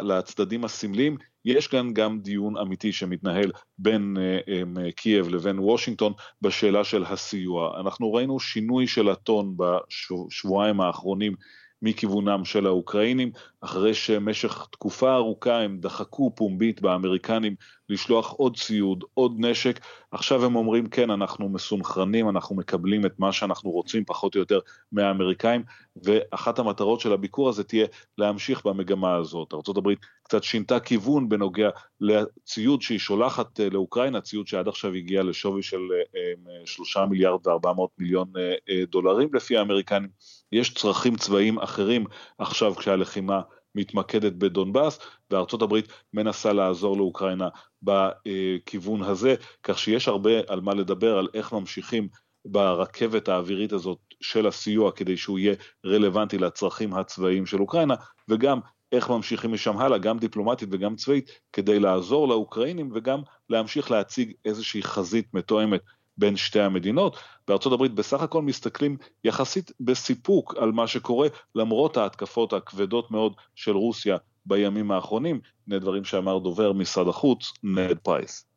לצדדים הסמליים, יש כאן גם דיון אמיתי שמתנהל בין uh, קייב לבין וושינגטון בשאלה של הסיוע. אנחנו ראינו שינוי של הטון בשבועיים האחרונים מכיוונם של האוקראינים, אחרי שמשך תקופה ארוכה הם דחקו פומבית באמריקנים לשלוח עוד ציוד, עוד נשק, עכשיו הם אומרים כן, אנחנו מסונכרנים, אנחנו מקבלים את מה שאנחנו רוצים פחות או יותר מהאמריקאים, ואחת המטרות של הביקור הזה תהיה להמשיך במגמה הזאת. ארה"ב קצת שינתה כיוון בנוגע לציוד שהיא שולחת אה, לאוקראינה, ציוד שעד עכשיו הגיע לשווי של אה, שלושה מיליארד וארבע מאות מיליון אה, דולרים לפי האמריקנים. יש צרכים צבאיים אחרים עכשיו כשהלחימה מתמקדת בדונבאס, וארצות הברית מנסה לעזור לאוקראינה בכיוון הזה, כך שיש הרבה על מה לדבר, על איך ממשיכים ברכבת האווירית הזאת של הסיוע כדי שהוא יהיה רלוונטי לצרכים הצבאיים של אוקראינה, וגם איך ממשיכים משם הלאה, גם דיפלומטית וגם צבאית, כדי לעזור לאוקראינים וגם להמשיך להציג איזושהי חזית מתואמת בין שתי המדינות. בארצות הברית בסך הכל מסתכלים יחסית בסיפוק על מה שקורה, למרות ההתקפות הכבדות מאוד של רוסיה בימים האחרונים, הנה דברים שאמר דובר משרד החוץ, נד פרייס.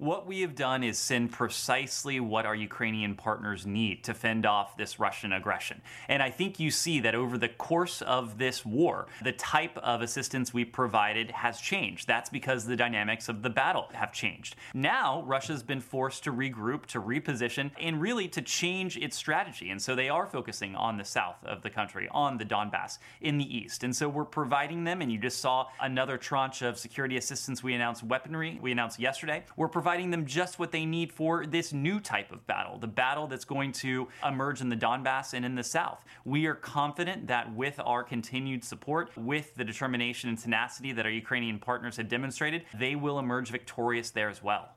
What we have done is send precisely what our Ukrainian partners need to fend off this Russian aggression. And I think you see that over the course of this war, the type of assistance we provided has changed. That's because the dynamics of the battle have changed. Now, Russia's been forced to regroup, to reposition, and really to change its strategy. And so they are focusing on the south of the country, on the Donbass, in the east. And so we're providing them, and you just saw another tranche of security assistance we announced weaponry, we announced yesterday. We're providing providing them just what they need for this new type of battle, the battle that's going to emerge in the Donbass and in the South. We are confident that with our continued support, with the determination and tenacity that our Ukrainian partners had demonstrated, they will emerge victorious there as well.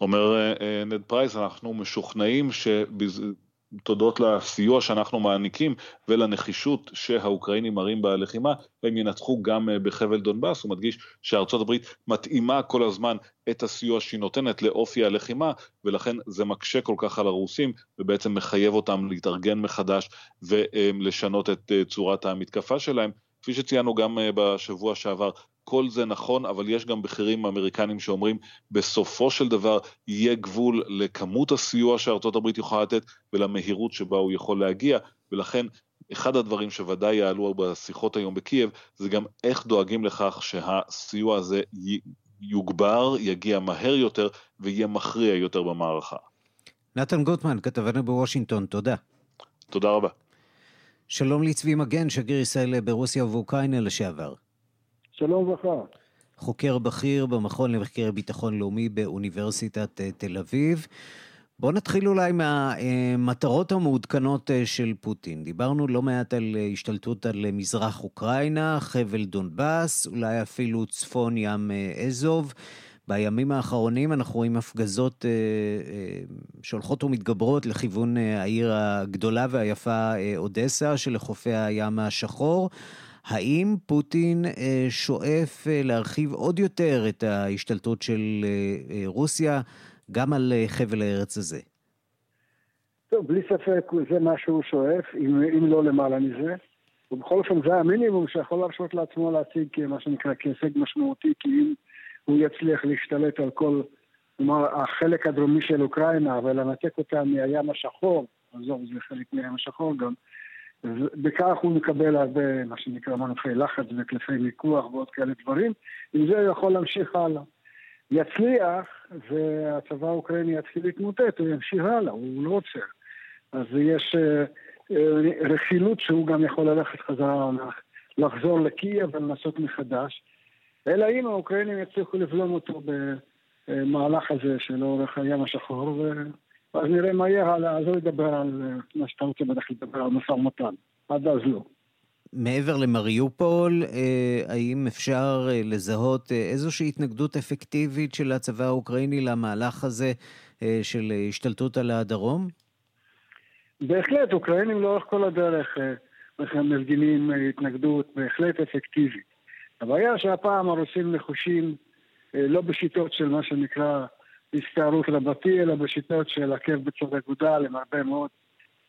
אומר נד פרייס, אנחנו משוכנעים תודות לסיוע שאנחנו מעניקים ולנחישות שהאוקראינים מראים בלחימה, הם ינצחו גם אה, בחבל דונבאס. הוא מדגיש שארצות הברית מתאימה כל הזמן את הסיוע שהיא נותנת לאופי הלחימה, ולכן זה מקשה כל כך על הרוסים, ובעצם מחייב אותם להתארגן מחדש ולשנות את אה, צורת המתקפה שלהם. כפי שציינו גם אה, בשבוע שעבר, כל זה נכון, אבל יש גם בכירים אמריקנים שאומרים בסופו של דבר יהיה גבול לכמות הסיוע שארצות הברית יכולה לתת ולמהירות שבה הוא יכול להגיע, ולכן אחד הדברים שוודאי יעלו בשיחות היום בקייב זה גם איך דואגים לכך שהסיוע הזה יוגבר, יגיע מהר יותר ויהיה מכריע יותר במערכה.
נתן גוטמן, כתבנו בוושינגטון, תודה.
תודה רבה.
שלום לצבי מגן, שגריר ישראל ברוסיה ובאוקראינה לשעבר.
שלום וברכה.
חוקר בכיר במכון למחקר ביטחון לאומי באוניברסיטת אה, תל אביב. בואו נתחיל אולי מהמטרות המעודכנות אה, של פוטין. דיברנו לא מעט על אה, השתלטות על מזרח אוקראינה, חבל דונבאס, אולי אפילו צפון ים אזוב. בימים האחרונים אנחנו רואים הפגזות שהולכות ומתגברות לכיוון העיר הגדולה והיפה אודסה שלחופי הים השחור. האם פוטין שואף להרחיב עוד יותר את ההשתלטות של רוסיה גם על חבל הארץ הזה?
טוב, בלי ספק זה מה שהוא שואף, אם, אם לא למעלה מזה. ובכל אופן זה המינימום שיכול להרשות לעצמו להציג כמה שנקרא כהישג משמעותי, כי אם הוא יצליח להשתלט על כל, כלומר, החלק הדרומי של אוקראינה ולנתק אותה מהים השחור, עזוב, זה חלק מהים השחור גם, בכך הוא מקבל הרבה, מה שנקרא מנופי לחץ וקלפי מיקוח ועוד כאלה דברים, עם זה הוא יכול להמשיך הלאה. יצליח והצבא האוקראיני יתחיל להתמוטט, הוא ימשיך הלאה, הוא לא עוצר. אז יש אה, רכילות שהוא גם יכול ללכת חזרה, לחזור לקייב ולנסות מחדש. אלא אם האוקראינים יצליחו לבלום אותו במהלך הזה של אורך הים השחור, ואז נראה מה יהיה הלאה, אז הוא ידבר על מה שאתה רוצה בטח לדבר על משא ומתן. עד אז לא.
מעבר למריופול, האם אפשר לזהות איזושהי התנגדות אפקטיבית של הצבא האוקראיני למהלך הזה של השתלטות על הדרום?
בהחלט, אוקראינים לאורך כל הדרך מפגינים התנגדות בהחלט אפקטיבית. הבעיה שהפעם הרוסים נחושים לא בשיטות של מה שנקרא הסתערות רבתי, אלא בשיטות של עקב בצד אגודל עם הרבה מאוד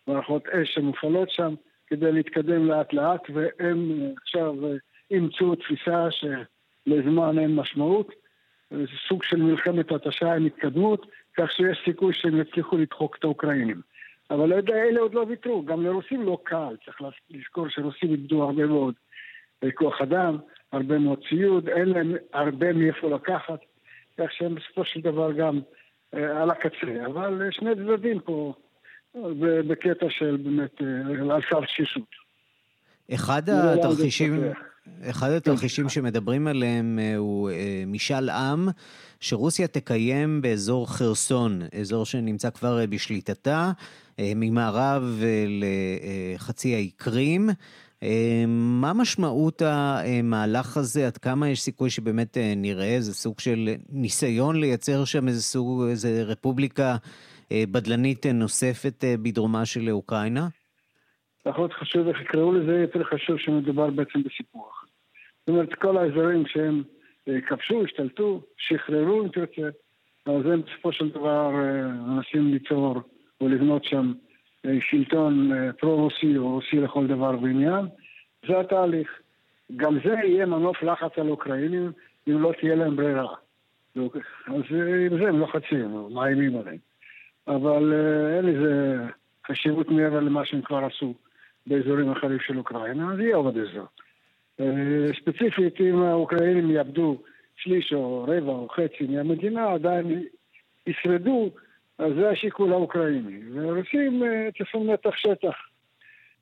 מערכות אש שמופעלות שם כדי להתקדם לאט לאט, והם עכשיו אימצו תפיסה שלזמן אין משמעות. זה סוג של מלחמת התשה עם התקדמות, כך שיש סיכוי שהם יצליחו לדחוק את האוקראינים. אבל לא אלה עוד לא ויתרו, גם לרוסים לא קל, צריך לזכור שרוסים איבדו הרבה מאוד כוח אדם, הרבה מאוד ציוד, אין להם הרבה מאיפה לקחת, כך שהם בסופו של דבר גם אה, על הקצה. אבל שני צדדים פה בקטע של באמת, אה, על סף תשישות.
אחד התרחישים... אחד התרחישים שמדברים עליהם אה, הוא משאל עם שרוסיה תקיים באזור חרסון, אזור שנמצא כבר בשליטתה, ממערב לחצי האי קרים. מה משמעות המהלך הזה? עד כמה יש סיכוי שבאמת נראה איזה סוג של ניסיון לייצר שם איזה סוג, איזה רפובליקה בדלנית נוספת בדרומה של אוקראינה?
פחות חשוב איך יקראו לזה, יותר חשוב שמדובר בעצם בסיפוח. זאת אומרת, כל האזורים שהם כבשו, השתלטו, שחררו אם תרצה, אז הם בסופו של דבר מנסים ליצור או לבנות שם שלטון פרו-רוסי או רוסי לכל דבר ועניין. זה התהליך. גם זה יהיה מנוף לחץ על אוקראינים אם לא תהיה להם ברירה. אז עם זה הם לוחצים, מאיימים עליהם. אבל אין לזה חשיבות מעבר למה שהם כבר עשו באזורים אחרים של אוקראינה, אז יהיה עוד אזור. ספציפית, אם האוקראינים יאבדו שליש או רבע או חצי מהמדינה, עדיין ישרדו, אז זה השיקול האוקראיני. והרוסים צריכים נתח שטח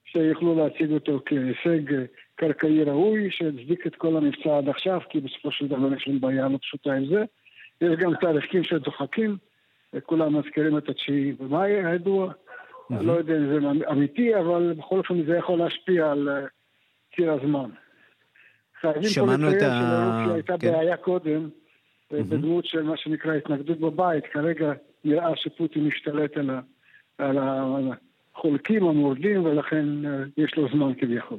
שיוכלו להציג אותו כהישג קרקעי ראוי, שהצדיק את כל המבצע עד עכשיו, כי בסופו של דבר יש להם בעיה לא פשוטה עם זה. יש גם תהליכים שדוחקים, כולם מזכירים את התשיעי במאי הידוע. Mm-hmm. לא יודע אם זה אמיתי, אבל בכל אופן זה יכול להשפיע על ציר הזמן.
שמענו את ה...
שלרוסיה הייתה כן. בעיה קודם, mm-hmm. בדמות של מה שנקרא התנגדות בבית. כרגע נראה שפוטין משתלט על, ה... על החולקים המורדים, ולכן יש לו זמן כביכול.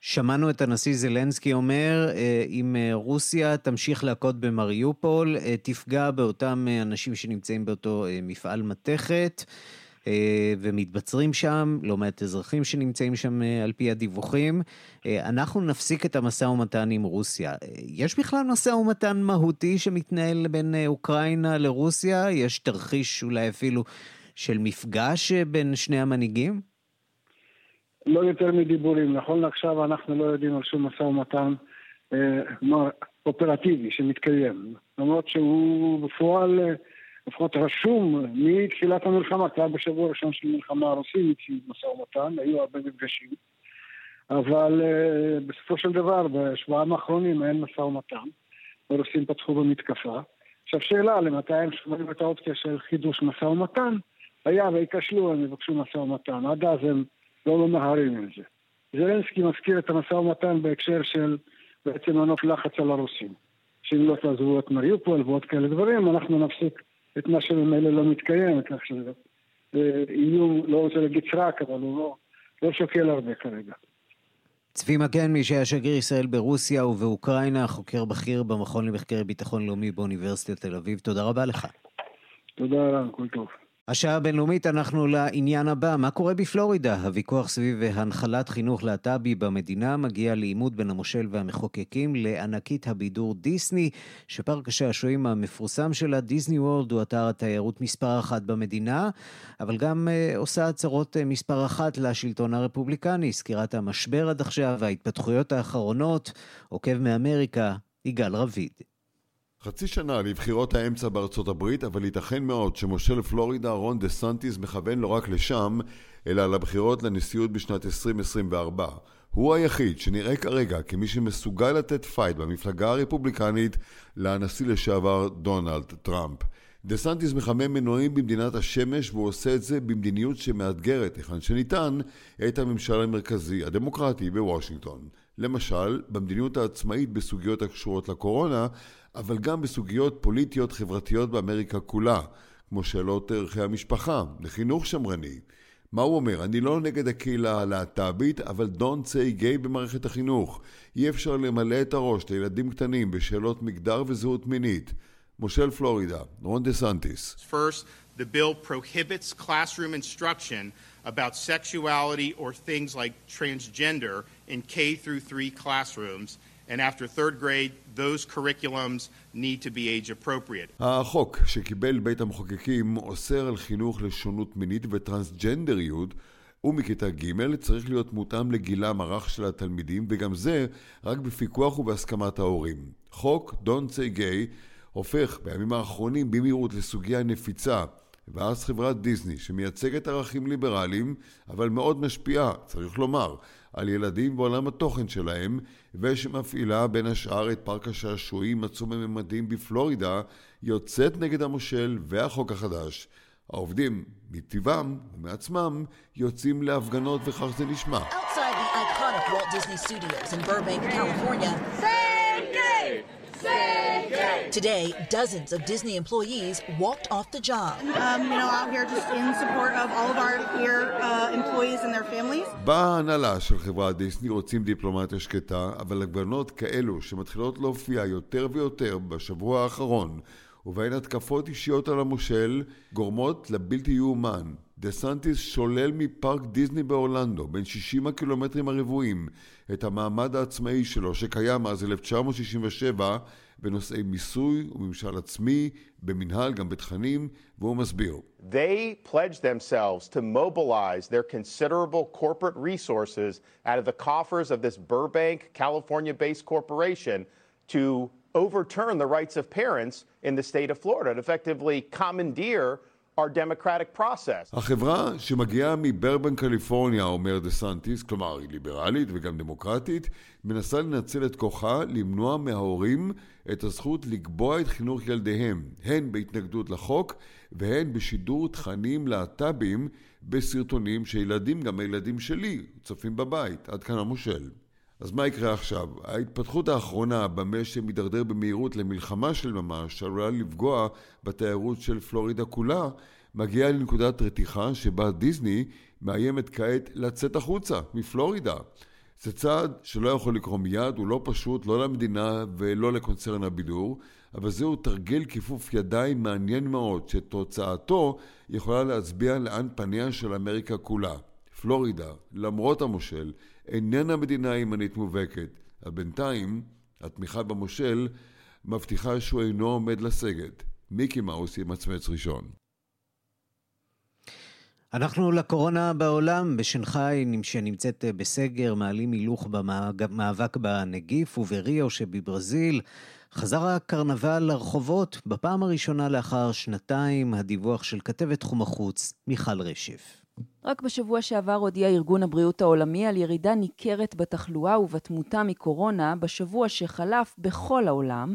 שמענו את הנשיא זלנסקי אומר, אם רוסיה תמשיך להכות במריופול, תפגע באותם אנשים שנמצאים באותו מפעל מתכת. ומתבצרים שם, לא מעט אזרחים שנמצאים שם על פי הדיווחים. אנחנו נפסיק את המשא ומתן עם רוסיה. יש בכלל משא ומתן מהותי שמתנהל בין אוקראינה לרוסיה? יש תרחיש אולי אפילו של מפגש בין שני המנהיגים?
לא יותר מדיבורים. נכון לעכשיו אנחנו לא יודעים על שום משא ומתן אה, אופרטיבי שמתקיים. למרות שהוא בפועל... אה, לפחות רשום מתחילת המלחמה, כבר בשבוע הראשון של המלחמה הרוסים הציעו משא ומתן, היו הרבה מפגשים, אבל uh, בסופו של דבר, בשבועיים האחרונים אין משא ומתן, הרוסים פתחו במתקפה. עכשיו שאלה, למתי הם שומעים את האופציה של חידוש משא ומתן? היה וייכשלו, הם יבקשו משא ומתן, עד אז הם לא ממהרים עם זה. זלנסקי מזכיר את המשא ומתן בהקשר של בעצם מנוף לחץ על הרוסים. שאם לא תעזבו את מריופול ועוד כאלה דברים, אנחנו נפסיק את מה שממילא לא מתקיים, כך שזה איום, לא רוצה להגיד סרק, אבל הוא לא, לא שוקל הרבה כרגע.
צבי מגן, מי שהיה שגריר ישראל ברוסיה ובאוקראינה, חוקר בכיר במכון למחקרי ביטחון לאומי באוניברסיטת תל אביב, תודה רבה לך.
תודה רבה, כל טוב.
השעה הבינלאומית, אנחנו לעניין הבא. מה קורה בפלורידה? הוויכוח סביב הנחלת חינוך להט"בי במדינה מגיע לעימות בין המושל והמחוקקים לענקית הבידור דיסני, שפארק השעשועים המפורסם שלה, דיסני וורלד, הוא אתר התיירות מספר אחת במדינה, אבל גם uh, עושה הצהרות uh, מספר אחת לשלטון הרפובליקני, סקירת המשבר עד עכשיו וההתפתחויות האחרונות, עוקב מאמריקה, יגאל רביד.
חצי שנה לבחירות האמצע בארצות הברית, אבל ייתכן מאוד שמושל פלורידה רון דה סנטיס מכוון לא רק לשם, אלא לבחירות לנשיאות בשנת 2024. הוא היחיד שנראה כרגע כמי שמסוגל לתת fight במפלגה הרפובליקנית לנשיא לשעבר דונלד טראמפ. דה סנטיס מחמם מנועים במדינת השמש והוא עושה את זה במדיניות שמאתגרת, היכן שניתן, את הממשל המרכזי הדמוקרטי בוושינגטון. למשל, במדיניות העצמאית בסוגיות הקשורות לקורונה, אבל גם בסוגיות פוליטיות חברתיות באמריקה כולה, כמו שאלות ערכי המשפחה, לחינוך שמרני. מה הוא אומר? אני לא נגד הקהילה הלהט"בית, אבל don't say gay במערכת החינוך. אי אפשר למלא את הראש לילדים קטנים בשאלות מגדר וזהות מינית. מושל פלורידה, רון דה סנטיס.
The bill prohibits classroom instruction about sexuality or things like transgender in K through 3 classrooms. And after third grade, those curriculums need to be age appropriate.
החוק שקיבל בית המחוקקים אוסר על חינוך לשונות מינית וטרנסג'נדריות ומכיתה ג' צריך להיות מותאם לגילם הרך של התלמידים וגם זה רק בפיקוח ובהסכמת ההורים. חוק Don't Say Gay הופך בימים האחרונים במהירות לסוגיה נפיצה ואז חברת דיסני שמייצגת ערכים ליברליים אבל מאוד משפיעה, צריך לומר, על ילדים בעולם התוכן שלהם, ושמפעילה בין השאר את פארק השעשועים עצום הממדים בפלורידה, יוצאת נגד המושל והחוק החדש. העובדים, מטבעם ומעצמם, יוצאים להפגנות וכך זה נשמע. Outside the iconic Walt Disney Studios in Burbank, California. Today, dozens of Disney employees walked off the job. Um, you know, out here just in support of all of our here uh, employees and their families. בהנהלה של חברת דיסני רוצים דיפלומטיה שקטה, אבל הגוונות כאלו שמתחילות להופיע יותר ויותר בשבוע האחרון, ובהן התקפות אישיות על המושל, גורמות לבלתי יאומן. דה סנטיס שולל מפארק דיסני באורלנדו, בין 60 הקילומטרים הרבועים, את המעמד העצמאי שלו, שקיים אז 1967, בנושאי מיסוי וממשל עצמי, במנהל, גם בתכנים, והוא מסביר.
They pledged themselves to mobilize their considerable corporate resources out of the coffers of this Burbank, California-based corporation to overturn the rights of parents in the state of Florida, and effectively commandeer our democratic process.
החברה שמגיעה מברבן קליפורניה, אומר דה סנטיס, כלומר היא ליברלית וגם דמוקרטית, מנסה לנצל את כוחה למנוע מההורים את הזכות לקבוע את חינוך ילדיהם, הן בהתנגדות לחוק והן בשידור תכנים להט"בים בסרטונים שילדים, גם הילדים שלי, צופים בבית. עד כאן המושל. אז מה יקרה עכשיו? ההתפתחות האחרונה במה שמתדרדר במהירות למלחמה של ממש, שעלולה לפגוע בתיירות של פלורידה כולה, מגיעה לנקודת רתיחה שבה דיסני מאיימת כעת לצאת החוצה מפלורידה. זה צעד שלא יכול לקרוא מיד, הוא לא פשוט, לא למדינה ולא לקונצרן הבידור, אבל זהו תרגיל כיפוף ידיים מעניין מאוד, שתוצאתו יכולה להצביע לאן פניה של אמריקה כולה. פלורידה, למרות המושל, איננה מדינה ימנית מובהקת. אבל בינתיים, התמיכה במושל מבטיחה שהוא אינו עומד לסגת. מיקי מאוס ימצמץ ראשון.
אנחנו לקורונה בעולם, בשנגחאי שנמצאת בסגר, מעלים הילוך במאבק בנגיף, ובריו שבברזיל חזר הקרנבל לרחובות בפעם הראשונה לאחר שנתיים, הדיווח של כתבת תחום החוץ, מיכל רשף.
רק בשבוע שעבר הודיע ארגון הבריאות העולמי על ירידה ניכרת בתחלואה ובתמותה מקורונה בשבוע שחלף בכל העולם,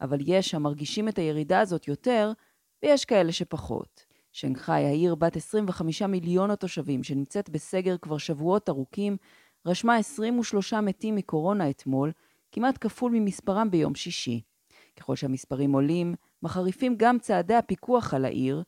אבל יש המרגישים את הירידה הזאת יותר, ויש כאלה שפחות. שנגחאי, העיר בת 25 מיליון התושבים שנמצאת בסגר כבר שבועות ארוכים, רשמה 23 מתים מקורונה אתמול, כמעט כפול ממספרם ביום שישי. ככל שהמספרים עולים, מחריפים גם צעדי הפיקוח על העיר.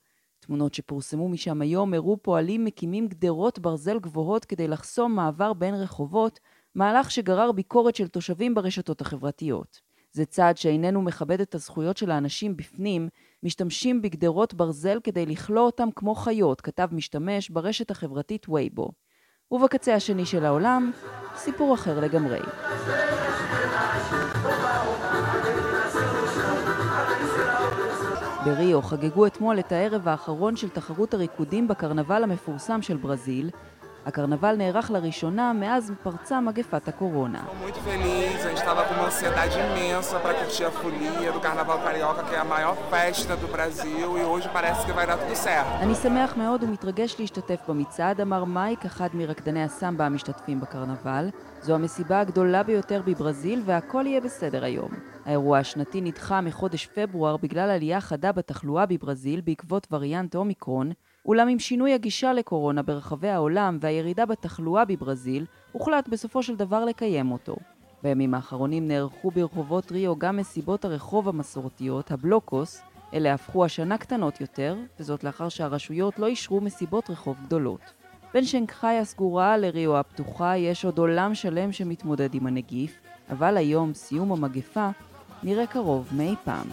תמונות שפורסמו משם היום הראו פועלים מקימים גדרות ברזל גבוהות כדי לחסום מעבר בין רחובות, מהלך שגרר ביקורת של תושבים ברשתות החברתיות. זה צעד שאיננו מכבד את הזכויות של האנשים בפנים, משתמשים בגדרות ברזל כדי לכלוא אותם כמו חיות, כתב משתמש ברשת החברתית וייבו. ובקצה השני של העולם, סיפור אחר לגמרי. בריו חגגו אתמול את הערב האחרון של תחרות הריקודים בקרנבל המפורסם של ברזיל, הקרנבל נערך לראשונה מאז פרצה מגפת הקורונה. אני שמח מאוד ומתרגש להשתתף במצעד, אמר מייק, אחד מרקדני הסמבה המשתתפים בקרנבל. זו המסיבה הגדולה ביותר בברזיל והכל יהיה בסדר היום. האירוע השנתי נדחה מחודש פברואר בגלל עלייה חדה בתחלואה בברזיל בעקבות וריאנט אומיקרון, אולם עם שינוי הגישה לקורונה ברחבי העולם והירידה בתחלואה בברזיל, הוחלט בסופו של דבר לקיים אותו. בימים האחרונים נערכו ברחובות ריו גם מסיבות הרחוב המסורתיות, הבלוקוס, אלה הפכו השנה קטנות יותר, וזאת לאחר שהרשויות לא אישרו מסיבות רחוב גדולות. בין שנגחאי הסגורה לריו הפתוחה יש עוד עולם שלם שמתמודד עם הנגיף, אבל היום, סיום המגפה, נראה קרוב מאי פעם.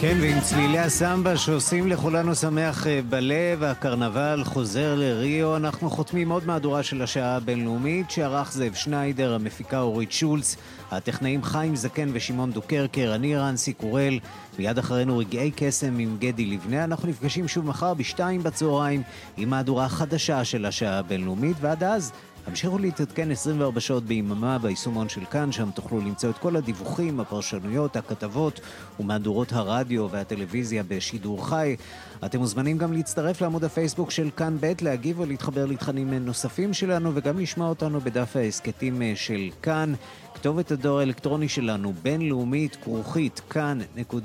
כן, ועם צלילי הסמבה שעושים לכולנו שמח אה, בלב, הקרנבל חוזר לריו, אנחנו חותמים עוד מהדורה של השעה הבינלאומית, שערך זאב שניידר, המפיקה אורית שולץ, הטכנאים חיים זקן ושמעון דוקרקר, אני רנסי קורל, מיד אחרינו רגעי קסם עם גדי לבנה, אנחנו נפגשים שוב מחר בשתיים בצהריים עם מהדורה חדשה של השעה הבינלאומית, ועד אז... המשיכו להתעדכן 24 שעות ביממה ביישומון של כאן, שם תוכלו למצוא את כל הדיווחים, הפרשנויות, הכתבות ומהדורות הרדיו והטלוויזיה בשידור חי. אתם מוזמנים גם להצטרף לעמוד הפייסבוק של כאן ב', להגיב ולהתחבר לתכנים נוספים שלנו וגם לשמוע אותנו בדף ההסכתים של כאן. כתובת הדואר האלקטרוני שלנו, בינלאומית, כרוכית, כאן.org.il.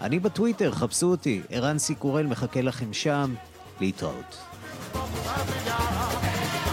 אני בטוויטר, חפשו אותי, ערן סיקורל מחכה לכם שם. להתראות. Africa.